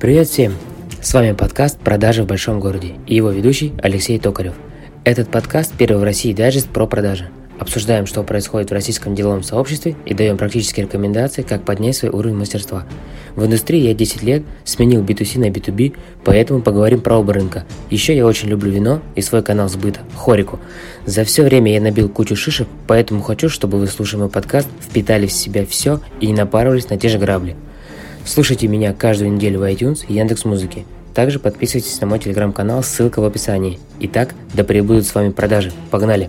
Привет всем! С вами подкаст «Продажи в большом городе» и его ведущий Алексей Токарев. Этот подкаст – первый в России дайджест про продажи. Обсуждаем, что происходит в российском деловом сообществе и даем практические рекомендации, как поднять свой уровень мастерства. В индустрии я 10 лет, сменил B2C на B2B, поэтому поговорим про оба рынка. Еще я очень люблю вино и свой канал сбыта – Хорику. За все время я набил кучу шишек, поэтому хочу, чтобы вы, слушая мой подкаст, впитали в себя все и не напарывались на те же грабли. Слушайте меня каждую неделю в iTunes и Яндекс.Музыке. Также подписывайтесь на мой телеграм-канал, ссылка в описании. Итак, да пребудут с вами продажи. Погнали!